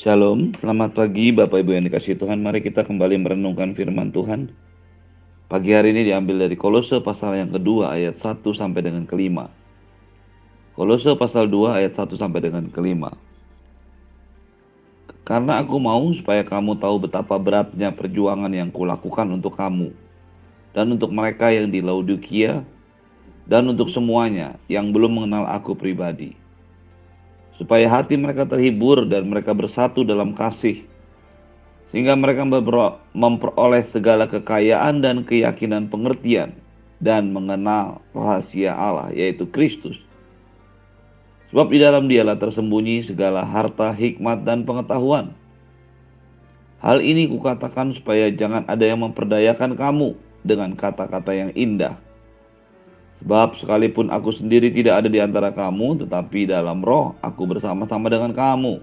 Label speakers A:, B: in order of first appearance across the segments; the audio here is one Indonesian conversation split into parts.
A: Shalom, selamat pagi Bapak Ibu yang dikasih Tuhan. Mari kita kembali merenungkan firman Tuhan. Pagi hari ini diambil dari Kolose pasal yang kedua ayat 1 sampai dengan kelima. Kolose pasal 2 ayat 1 sampai dengan kelima. Karena aku mau supaya kamu tahu betapa beratnya perjuangan yang kulakukan untuk kamu dan untuk mereka yang di Laodikia dan untuk semuanya yang belum mengenal aku pribadi supaya hati mereka terhibur dan mereka bersatu dalam kasih, sehingga mereka memperoleh segala kekayaan dan keyakinan pengertian dan mengenal rahasia Allah, yaitu Kristus. Sebab di dalam dialah tersembunyi segala harta, hikmat, dan pengetahuan. Hal ini kukatakan supaya jangan ada yang memperdayakan kamu dengan kata-kata yang indah Sebab sekalipun aku sendiri tidak ada di antara kamu, tetapi dalam roh aku bersama-sama dengan kamu.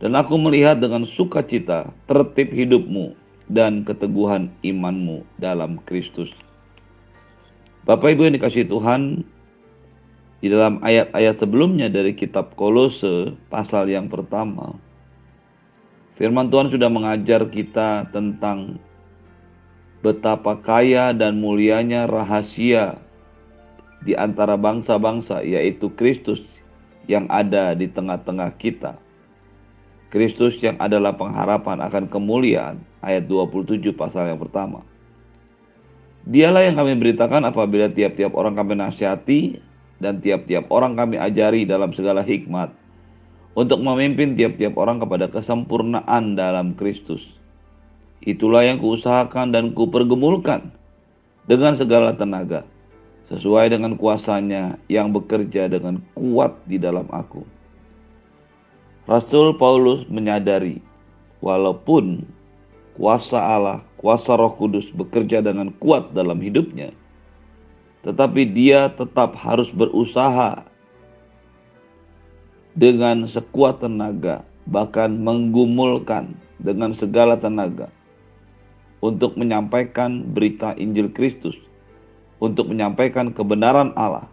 A: Dan aku melihat dengan sukacita tertib hidupmu dan keteguhan imanmu dalam Kristus. Bapak Ibu yang dikasih Tuhan, di dalam ayat-ayat sebelumnya dari kitab Kolose pasal yang pertama, firman Tuhan sudah mengajar kita tentang betapa kaya dan mulianya rahasia di antara bangsa-bangsa, yaitu Kristus yang ada di tengah-tengah kita. Kristus yang adalah pengharapan akan kemuliaan, ayat 27 pasal yang pertama. Dialah yang kami beritakan apabila tiap-tiap orang kami nasihati dan tiap-tiap orang kami ajari dalam segala hikmat untuk memimpin tiap-tiap orang kepada kesempurnaan dalam Kristus. Itulah yang kuusahakan dan kupergemulkan dengan segala tenaga sesuai dengan kuasanya yang bekerja dengan kuat di dalam aku. Rasul Paulus menyadari walaupun kuasa Allah, kuasa Roh Kudus bekerja dengan kuat dalam hidupnya, tetapi dia tetap harus berusaha dengan sekuat tenaga, bahkan menggumulkan dengan segala tenaga untuk menyampaikan berita Injil Kristus untuk menyampaikan kebenaran Allah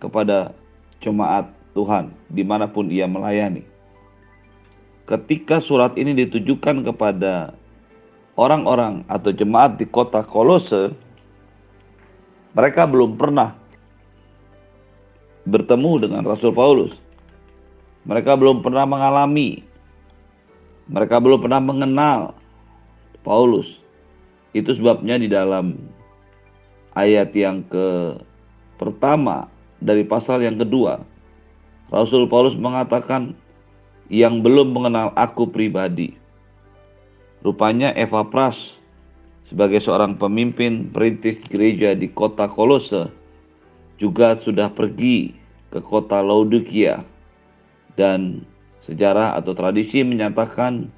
A: kepada jemaat Tuhan di mana pun ia melayani. Ketika surat ini ditujukan kepada orang-orang atau jemaat di kota Kolose, mereka belum pernah bertemu dengan Rasul Paulus. Mereka belum pernah mengalami, mereka belum pernah mengenal Paulus. Itu sebabnya di dalam ayat yang ke pertama dari pasal yang kedua, Rasul Paulus mengatakan yang belum mengenal aku pribadi. Rupanya Eva Pras sebagai seorang pemimpin perintis gereja di kota Kolose juga sudah pergi ke kota Laodikia dan sejarah atau tradisi menyatakan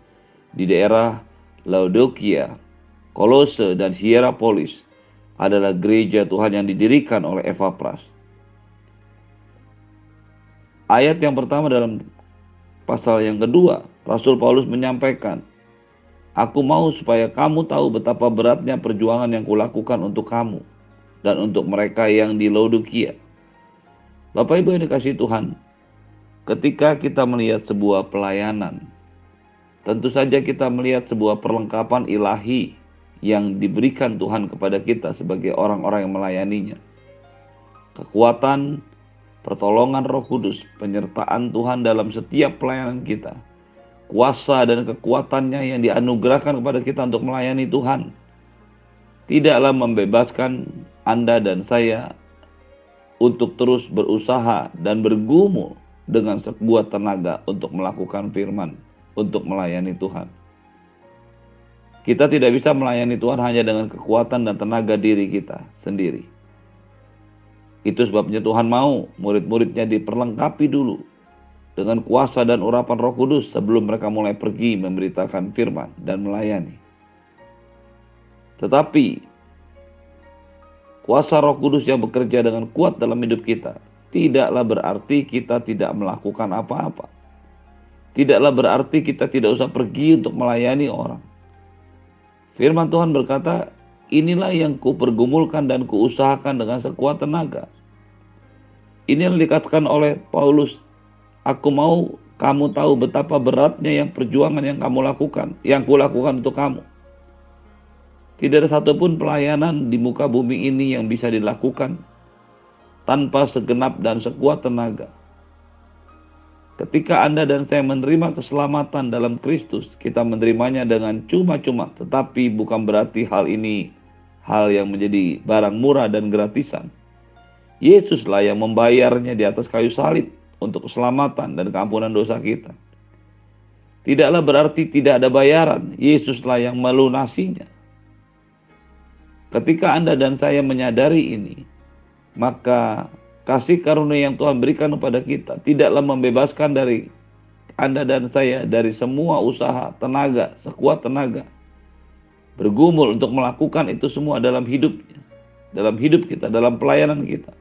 A: di daerah Laodikia, Kolose dan Hierapolis adalah gereja Tuhan yang didirikan oleh Eva Pras. Ayat yang pertama dalam pasal yang kedua, Rasul Paulus menyampaikan, Aku mau supaya kamu tahu betapa beratnya perjuangan yang kulakukan untuk kamu dan untuk mereka yang di Laodikia. Bapak Ibu yang dikasih Tuhan, ketika kita melihat sebuah pelayanan, tentu saja kita melihat sebuah perlengkapan ilahi yang diberikan Tuhan kepada kita sebagai orang-orang yang melayaninya. Kekuatan, pertolongan Roh Kudus, penyertaan Tuhan dalam setiap pelayanan kita. Kuasa dan kekuatannya yang dianugerahkan kepada kita untuk melayani Tuhan. Tidaklah membebaskan Anda dan saya untuk terus berusaha dan bergumul dengan sekuat tenaga untuk melakukan firman, untuk melayani Tuhan. Kita tidak bisa melayani Tuhan hanya dengan kekuatan dan tenaga diri kita sendiri. Itu sebabnya Tuhan mau murid-muridnya diperlengkapi dulu dengan kuasa dan urapan roh kudus sebelum mereka mulai pergi memberitakan firman dan melayani. Tetapi kuasa roh kudus yang bekerja dengan kuat dalam hidup kita tidaklah berarti kita tidak melakukan apa-apa. Tidaklah berarti kita tidak usah pergi untuk melayani orang. Firman Tuhan berkata, inilah yang kupergumulkan dan kuusahakan dengan sekuat tenaga. Ini yang dikatakan oleh Paulus, aku mau kamu tahu betapa beratnya yang perjuangan yang kamu lakukan, yang kulakukan untuk kamu. Tidak ada satupun pelayanan di muka bumi ini yang bisa dilakukan tanpa segenap dan sekuat tenaga. Ketika Anda dan saya menerima keselamatan dalam Kristus, kita menerimanya dengan cuma-cuma, tetapi bukan berarti hal ini hal yang menjadi barang murah dan gratisan. Yesuslah yang membayarnya di atas kayu salib untuk keselamatan dan keampunan dosa kita. Tidaklah berarti tidak ada bayaran, Yesuslah yang melunasinya. Ketika Anda dan saya menyadari ini, maka kasih karunia yang Tuhan berikan kepada kita tidaklah membebaskan dari Anda dan saya dari semua usaha, tenaga, sekuat tenaga. Bergumul untuk melakukan itu semua dalam hidupnya, dalam hidup kita, dalam pelayanan kita.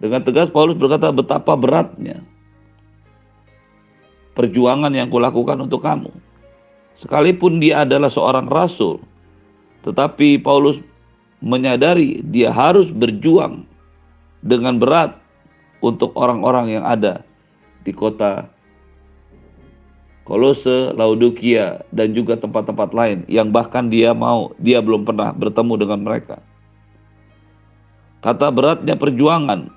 A: Dengan tegas Paulus berkata betapa beratnya perjuangan yang kulakukan untuk kamu. Sekalipun dia adalah seorang rasul, tetapi Paulus menyadari dia harus berjuang dengan berat untuk orang-orang yang ada di kota Kolose, Laodikia, dan juga tempat-tempat lain yang bahkan dia mau, dia belum pernah bertemu dengan mereka. Kata beratnya perjuangan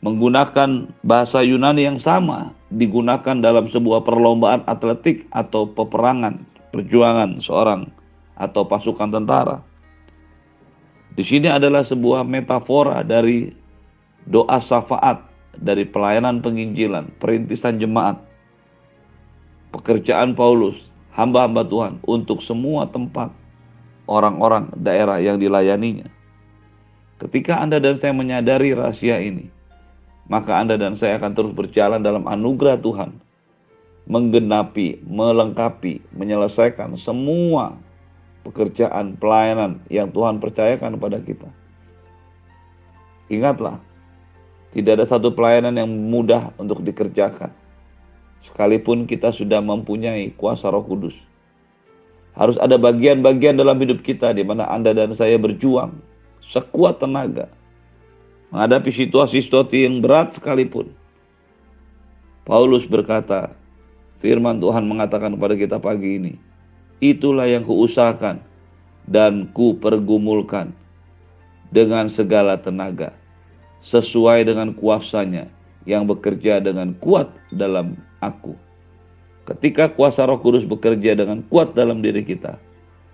A: menggunakan bahasa Yunani yang sama digunakan dalam sebuah perlombaan atletik atau peperangan, perjuangan seorang atau pasukan tentara. Di sini adalah sebuah metafora dari doa syafaat, dari pelayanan penginjilan, perintisan jemaat, pekerjaan Paulus, hamba-hamba Tuhan untuk semua tempat orang-orang daerah yang dilayaninya. Ketika Anda dan saya menyadari rahasia ini, maka Anda dan saya akan terus berjalan dalam anugerah Tuhan, menggenapi, melengkapi, menyelesaikan semua pekerjaan, pelayanan yang Tuhan percayakan kepada kita. Ingatlah, tidak ada satu pelayanan yang mudah untuk dikerjakan. Sekalipun kita sudah mempunyai kuasa roh kudus. Harus ada bagian-bagian dalam hidup kita di mana Anda dan saya berjuang sekuat tenaga. Menghadapi situasi-situasi yang berat sekalipun. Paulus berkata, firman Tuhan mengatakan kepada kita pagi ini, itulah yang kuusahakan dan kupergumulkan dengan segala tenaga sesuai dengan kuasanya yang bekerja dengan kuat dalam aku. Ketika kuasa Roh Kudus bekerja dengan kuat dalam diri kita,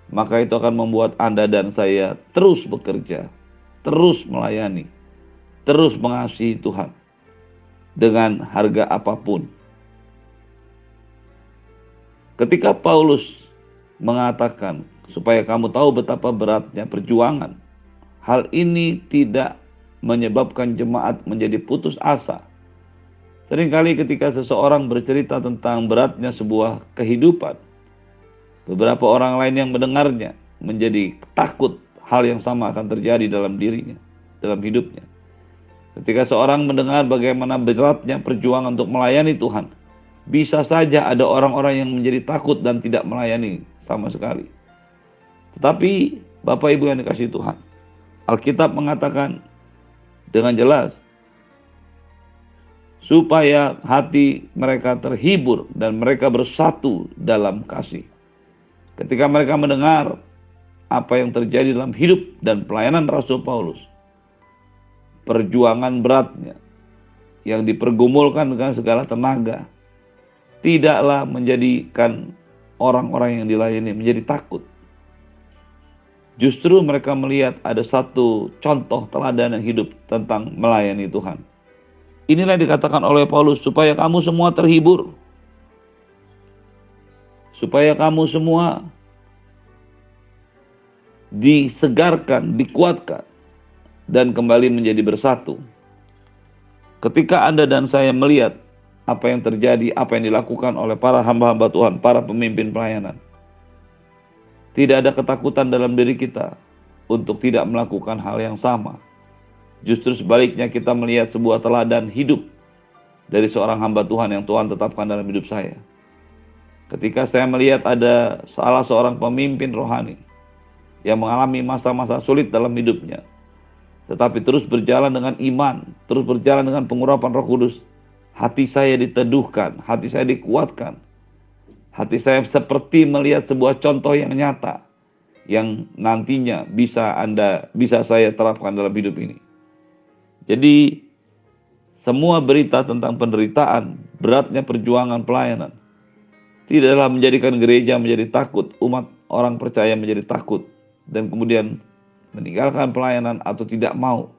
A: maka itu akan membuat Anda dan saya terus bekerja, terus melayani, terus mengasihi Tuhan dengan harga apa pun. Ketika Paulus mengatakan supaya kamu tahu betapa beratnya perjuangan. Hal ini tidak menyebabkan jemaat menjadi putus asa. Seringkali ketika seseorang bercerita tentang beratnya sebuah kehidupan, beberapa orang lain yang mendengarnya menjadi takut hal yang sama akan terjadi dalam dirinya, dalam hidupnya. Ketika seorang mendengar bagaimana beratnya perjuangan untuk melayani Tuhan, bisa saja ada orang-orang yang menjadi takut dan tidak melayani sama sekali. Tetapi Bapak Ibu yang dikasih Tuhan, Alkitab mengatakan dengan jelas supaya hati mereka terhibur dan mereka bersatu dalam kasih. Ketika mereka mendengar apa yang terjadi dalam hidup dan pelayanan Rasul Paulus, perjuangan beratnya yang dipergumulkan dengan segala tenaga, tidaklah menjadikan orang-orang yang dilayani menjadi takut. Justru mereka melihat ada satu contoh teladan yang hidup tentang melayani Tuhan. Inilah yang dikatakan oleh Paulus supaya kamu semua terhibur. Supaya kamu semua disegarkan, dikuatkan dan kembali menjadi bersatu. Ketika Anda dan saya melihat apa yang terjadi, apa yang dilakukan oleh para hamba-hamba Tuhan, para pemimpin pelayanan. Tidak ada ketakutan dalam diri kita untuk tidak melakukan hal yang sama. Justru sebaliknya kita melihat sebuah teladan hidup dari seorang hamba Tuhan yang Tuhan tetapkan dalam hidup saya. Ketika saya melihat ada salah seorang pemimpin rohani yang mengalami masa-masa sulit dalam hidupnya, tetapi terus berjalan dengan iman, terus berjalan dengan pengurapan Roh Kudus, hati saya diteduhkan, hati saya dikuatkan. Hati saya seperti melihat sebuah contoh yang nyata yang nantinya bisa Anda bisa saya terapkan dalam hidup ini. Jadi semua berita tentang penderitaan, beratnya perjuangan pelayanan tidaklah menjadikan gereja menjadi takut, umat orang percaya menjadi takut dan kemudian meninggalkan pelayanan atau tidak mau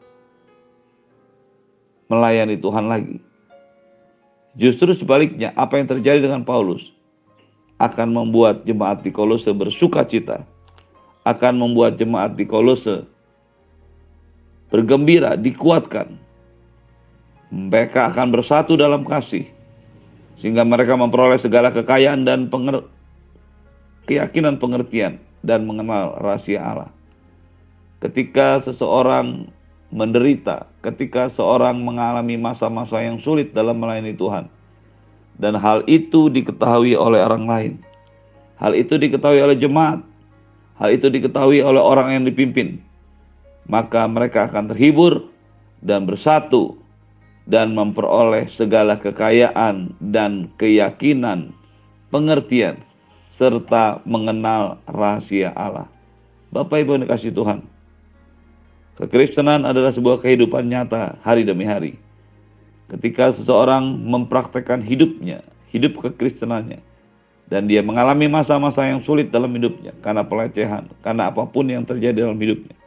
A: melayani Tuhan lagi. Justru sebaliknya, apa yang terjadi dengan Paulus akan membuat jemaat di Kolose bersuka cita, akan membuat jemaat di Kolose bergembira, dikuatkan. Mereka akan bersatu dalam kasih, sehingga mereka memperoleh segala kekayaan dan penger keyakinan pengertian dan mengenal rahasia Allah. Ketika seseorang menderita, ketika seorang mengalami masa-masa yang sulit dalam melayani Tuhan. Dan hal itu diketahui oleh orang lain. Hal itu diketahui oleh jemaat. Hal itu diketahui oleh orang yang dipimpin. Maka mereka akan terhibur dan bersatu dan memperoleh segala kekayaan dan keyakinan, pengertian, serta mengenal rahasia Allah. Bapak Ibu yang dikasih Tuhan, Kekristenan adalah sebuah kehidupan nyata hari demi hari. Ketika seseorang mempraktekkan hidupnya, hidup kekristenannya, dan dia mengalami masa-masa yang sulit dalam hidupnya karena pelecehan, karena apa pun yang terjadi dalam hidupnya.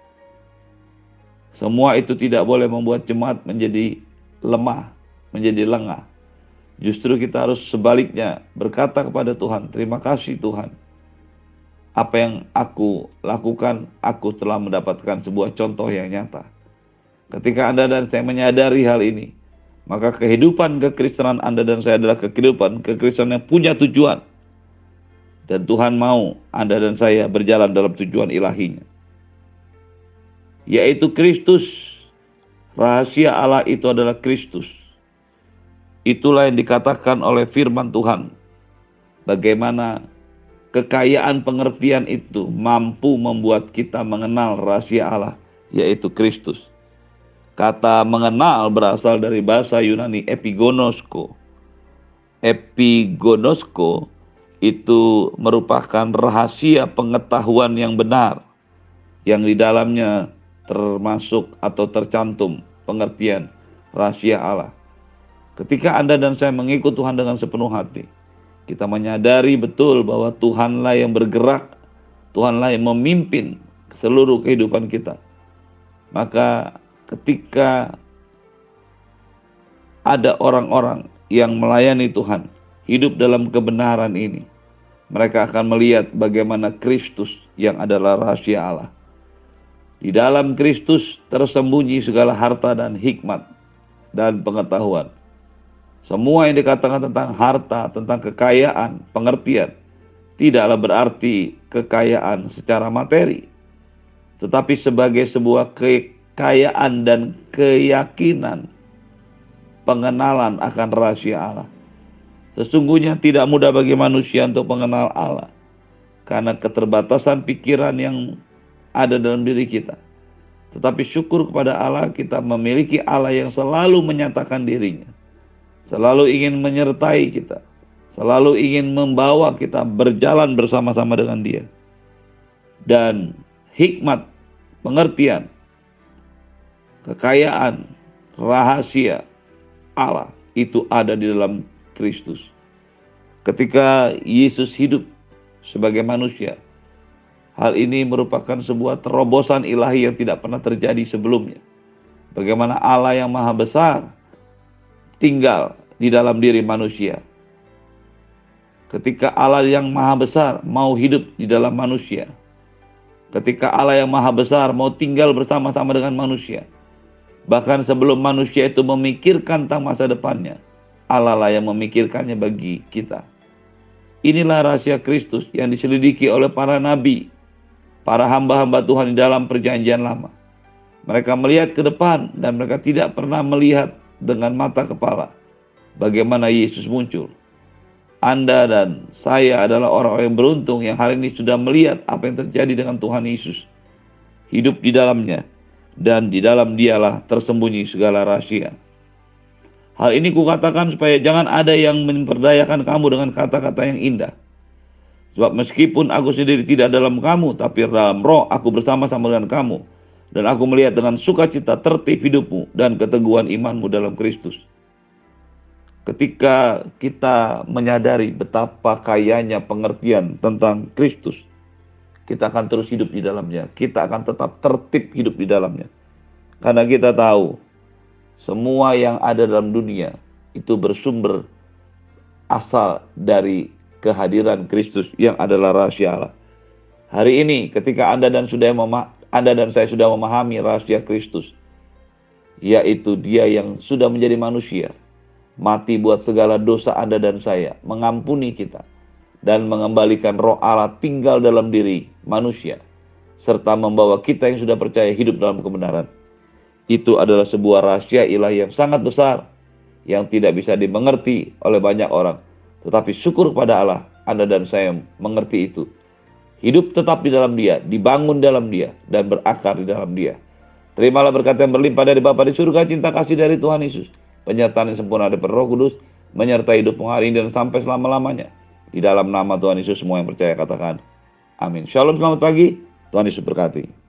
A: Semua itu tidak boleh membuat jemaat menjadi lemah, menjadi lengah. Justru kita harus sebaliknya berkata kepada Tuhan, terima kasih Tuhan apa yang aku lakukan, aku telah mendapatkan sebuah contoh yang nyata. Ketika Anda dan saya menyadari hal ini, maka kehidupan kekristenan Anda dan saya adalah kehidupan kekristenan yang punya tujuan. Dan Tuhan mau Anda dan saya berjalan dalam tujuan ilahinya. Yaitu Kristus. Rahasia Allah itu adalah Kristus. Itulah yang dikatakan oleh firman Tuhan. Bagaimana Kekayaan pengertian itu mampu membuat kita mengenal rahasia Allah, yaitu Kristus. Kata mengenal berasal dari bahasa Yunani epigonosko. Epigonosko itu merupakan rahasia pengetahuan yang benar, yang di dalamnya termasuk atau tercantum pengertian rahasia Allah. Ketika Anda dan saya mengikut Tuhan dengan sepenuh hati, kita menyadari betul bahwa Tuhanlah yang bergerak, Tuhanlah yang memimpin seluruh kehidupan kita. Maka ketika ada orang-orang yang melayani Tuhan, hidup dalam kebenaran ini, mereka akan melihat bagaimana Kristus yang adalah rahasia Allah. Di dalam Kristus tersembunyi segala harta dan hikmat dan pengetahuan. Semua yang dikatakan tentang harta, tentang kekayaan, pengertian, tidaklah berarti kekayaan secara materi, tetapi sebagai sebuah kekayaan dan keyakinan pengenalan akan rahasia Allah. Sesungguhnya tidak mudah bagi manusia untuk mengenal Allah karena keterbatasan pikiran yang ada dalam diri kita. Tetapi syukur kepada Allah kita memiliki Allah yang selalu menyatakan dirinya selalu ingin menyertai kita, selalu ingin membawa kita berjalan bersama-sama dengan Dia. Dan hikmat, pengertian, kekayaan, rahasia Allah itu ada di dalam Kristus. Ketika Yesus hidup sebagai manusia, hal ini merupakan sebuah terobosan ilahi yang tidak pernah terjadi sebelumnya. Bagaimana Allah yang maha besar tinggal di dalam diri manusia. Ketika Allah yang maha besar mau hidup di dalam manusia. Ketika Allah yang maha besar mau tinggal bersama-sama dengan manusia. Bahkan sebelum manusia itu memikirkan tentang masa depannya. Allah lah yang memikirkannya bagi kita. Inilah rahasia Kristus yang diselidiki oleh para nabi, para hamba-hamba Tuhan di dalam perjanjian lama. Mereka melihat ke depan dan mereka tidak pernah melihat dengan mata kepala bagaimana Yesus muncul. Anda dan saya adalah orang-orang yang beruntung yang hari ini sudah melihat apa yang terjadi dengan Tuhan Yesus. Hidup di dalamnya dan di dalam dialah tersembunyi segala rahasia. Hal ini kukatakan supaya jangan ada yang memperdayakan kamu dengan kata-kata yang indah. Sebab meskipun aku sendiri tidak dalam kamu, tapi dalam roh aku bersama-sama dengan kamu. Dan aku melihat dengan sukacita tertib hidupmu dan keteguhan imanmu dalam Kristus. Ketika kita menyadari betapa kayanya pengertian tentang Kristus, kita akan terus hidup di dalamnya. Kita akan tetap tertib hidup di dalamnya. Karena kita tahu semua yang ada dalam dunia itu bersumber asal dari kehadiran Kristus yang adalah rahasia Allah. Hari ini ketika Anda dan sudah Anda dan saya sudah memahami rahasia Kristus, yaitu Dia yang sudah menjadi manusia, mati buat segala dosa Anda dan saya, mengampuni kita dan mengembalikan roh Allah tinggal dalam diri manusia serta membawa kita yang sudah percaya hidup dalam kebenaran. Itu adalah sebuah rahasia ilahi yang sangat besar yang tidak bisa dimengerti oleh banyak orang. Tetapi syukur kepada Allah, Anda dan saya mengerti itu. Hidup tetap di dalam dia, dibangun dalam dia, dan berakar di dalam dia. Terimalah berkat yang berlimpah dari Bapa di surga, cinta kasih dari Tuhan Yesus. Penyertaan yang sempurna dari Roh Kudus, menyertai hidupmu hari ini dan sampai selama-lamanya. Di dalam nama Tuhan Yesus semua yang percaya katakan. Amin. Shalom, selamat pagi. Tuhan Yesus berkati.